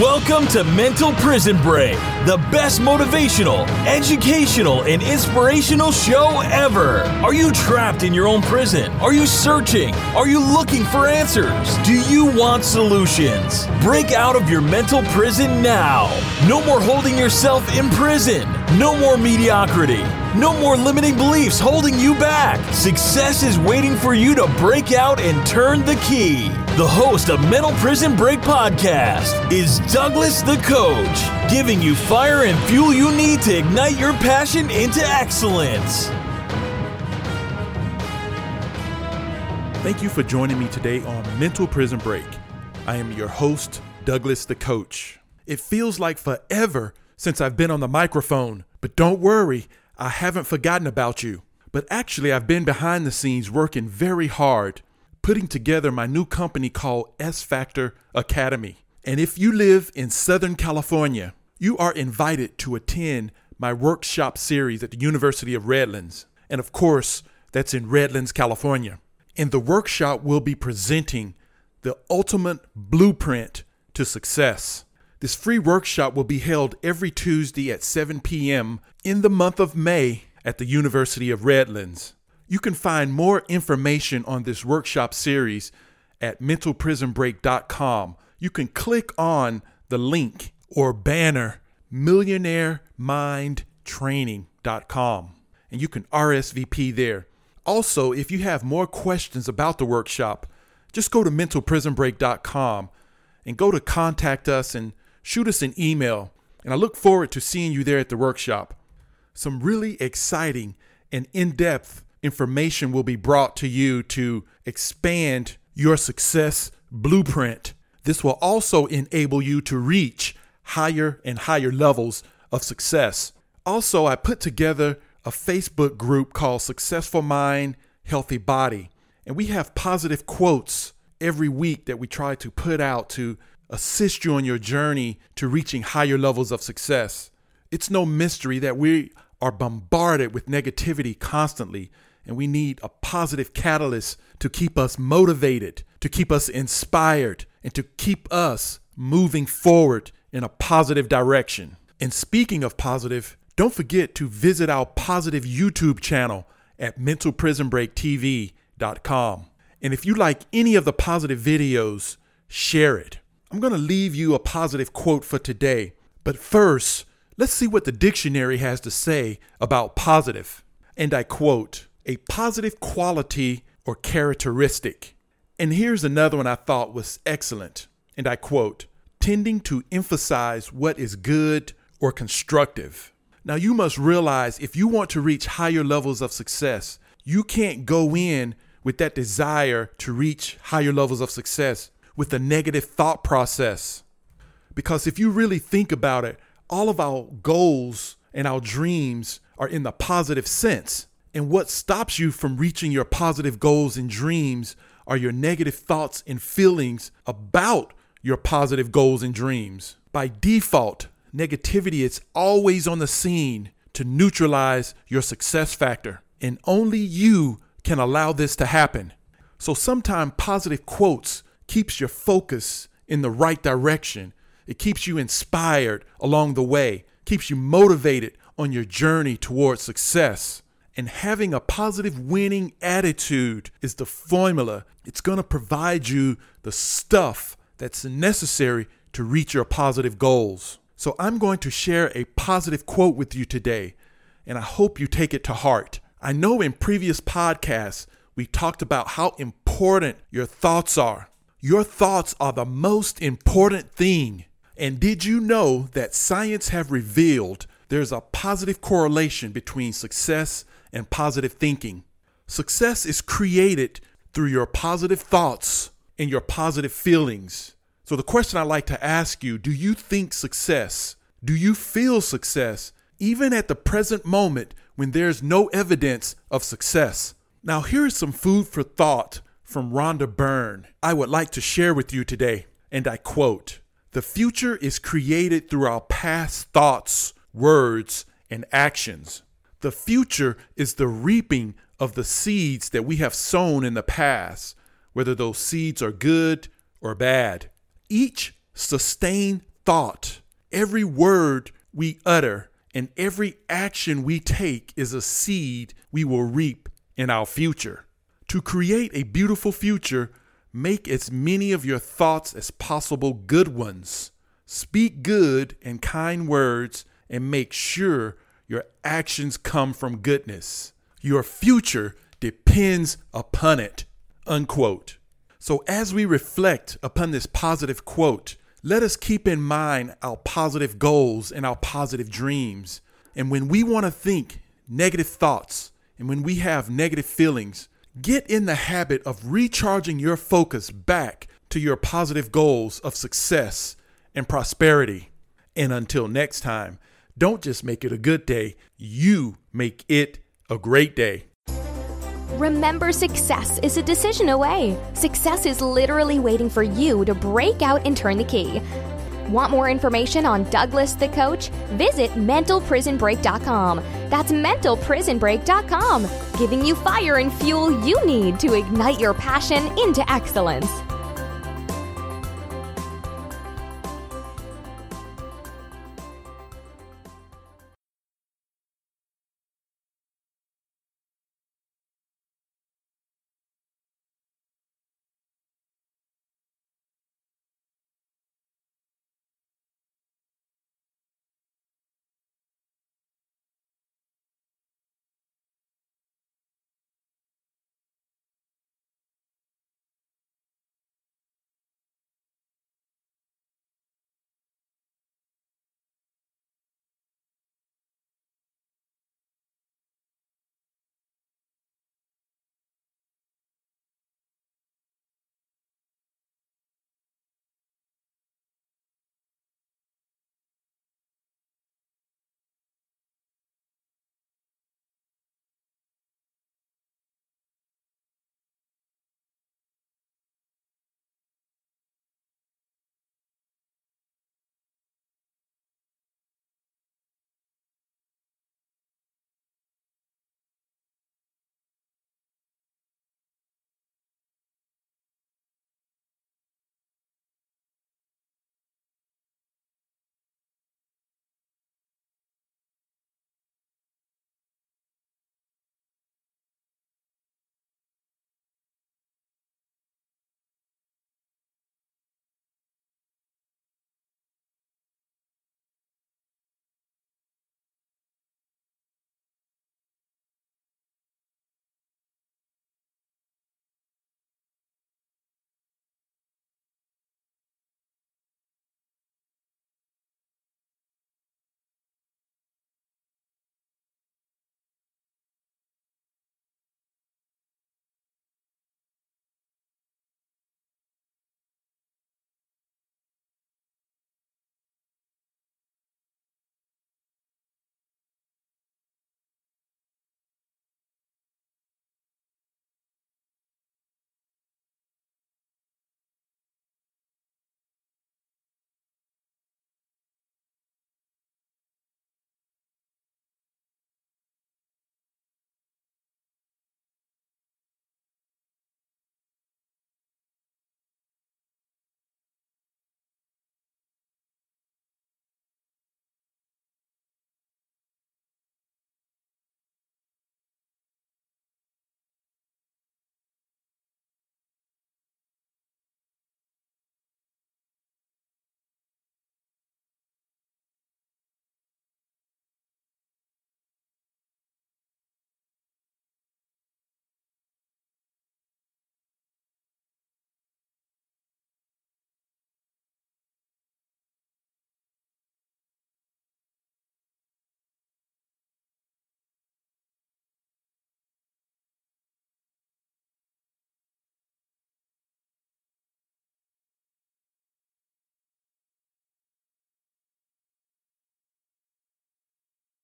Welcome to Mental Prison Break, the best motivational, educational, and inspirational show ever. Are you trapped in your own prison? Are you searching? Are you looking for answers? Do you want solutions? Break out of your mental prison now. No more holding yourself in prison. No more mediocrity. No more limiting beliefs holding you back. Success is waiting for you to break out and turn the key. The host of Mental Prison Break podcast is Douglas the Coach, giving you fire and fuel you need to ignite your passion into excellence. Thank you for joining me today on Mental Prison Break. I am your host, Douglas the Coach. It feels like forever since I've been on the microphone, but don't worry, I haven't forgotten about you. But actually, I've been behind the scenes working very hard, putting together my new company called S Factor Academy. And if you live in Southern California, you are invited to attend my workshop series at the University of Redlands. And of course, that's in Redlands, California. In the workshop, we'll be presenting the ultimate blueprint to success. This free workshop will be held every Tuesday at 7 p.m. in the month of May at the University of Redlands. You can find more information on this workshop series at mentalprisonbreak.com. You can click on the link or banner millionairemindtraining.com and you can RSVP there. Also, if you have more questions about the workshop, just go to mentalprisonbreak.com and go to contact us and shoot us an email. And I look forward to seeing you there at the workshop. Some really exciting and in depth information will be brought to you to expand your success blueprint. This will also enable you to reach higher and higher levels of success. Also, I put together a Facebook group called Successful Mind, Healthy Body. And we have positive quotes every week that we try to put out to assist you on your journey to reaching higher levels of success. It's no mystery that we are bombarded with negativity constantly, and we need a positive catalyst to keep us motivated, to keep us inspired, and to keep us moving forward in a positive direction. And speaking of positive, don't forget to visit our positive YouTube channel at mentalprisonbreaktv.com. And if you like any of the positive videos, share it. I'm going to leave you a positive quote for today. But first, let's see what the dictionary has to say about positive. And I quote, a positive quality or characteristic. And here's another one I thought was excellent. And I quote, tending to emphasize what is good or constructive. Now, you must realize if you want to reach higher levels of success, you can't go in with that desire to reach higher levels of success with a negative thought process. Because if you really think about it, all of our goals and our dreams are in the positive sense. And what stops you from reaching your positive goals and dreams are your negative thoughts and feelings about your positive goals and dreams. By default, negativity is always on the scene to neutralize your success factor. And only you can allow this to happen. So sometimes positive quotes keeps your focus in the right direction. It keeps you inspired along the way, keeps you motivated on your journey towards success. And having a positive winning attitude is the formula. It's going to provide you the stuff that's necessary to reach your positive goals. So I'm going to share a positive quote with you today, and I hope you take it to heart. I know in previous podcasts, we talked about how important your thoughts are. Your thoughts are the most important thing. And did you know that science have revealed there's a positive correlation between success and positive thinking? Success is created through your positive thoughts and your positive feelings. So the question I like to ask you, do you think success? Do you feel success even at the present moment when there's no evidence of success? Now, here is some food for thought from Rhonda Byrne I would like to share with you today. And I quote The future is created through our past thoughts, words, and actions. The future is the reaping of the seeds that we have sown in the past, whether those seeds are good or bad. Each sustained thought, every word we utter, and every action we take is a seed we will reap in our future. To create a beautiful future, make as many of your thoughts as possible good ones. Speak good and kind words and make sure your actions come from goodness. Your future depends upon it. Unquote. So, as we reflect upon this positive quote, let us keep in mind our positive goals and our positive dreams. And when we want to think negative thoughts and when we have negative feelings, get in the habit of recharging your focus back to your positive goals of success and prosperity. And until next time, don't just make it a good day, you make it a great day. Remember, success is a decision away. Success is literally waiting for you to break out and turn the key. Want more information on Douglas the Coach? Visit mentalprisonbreak.com. That's mentalprisonbreak.com, giving you fire and fuel you need to ignite your passion into excellence.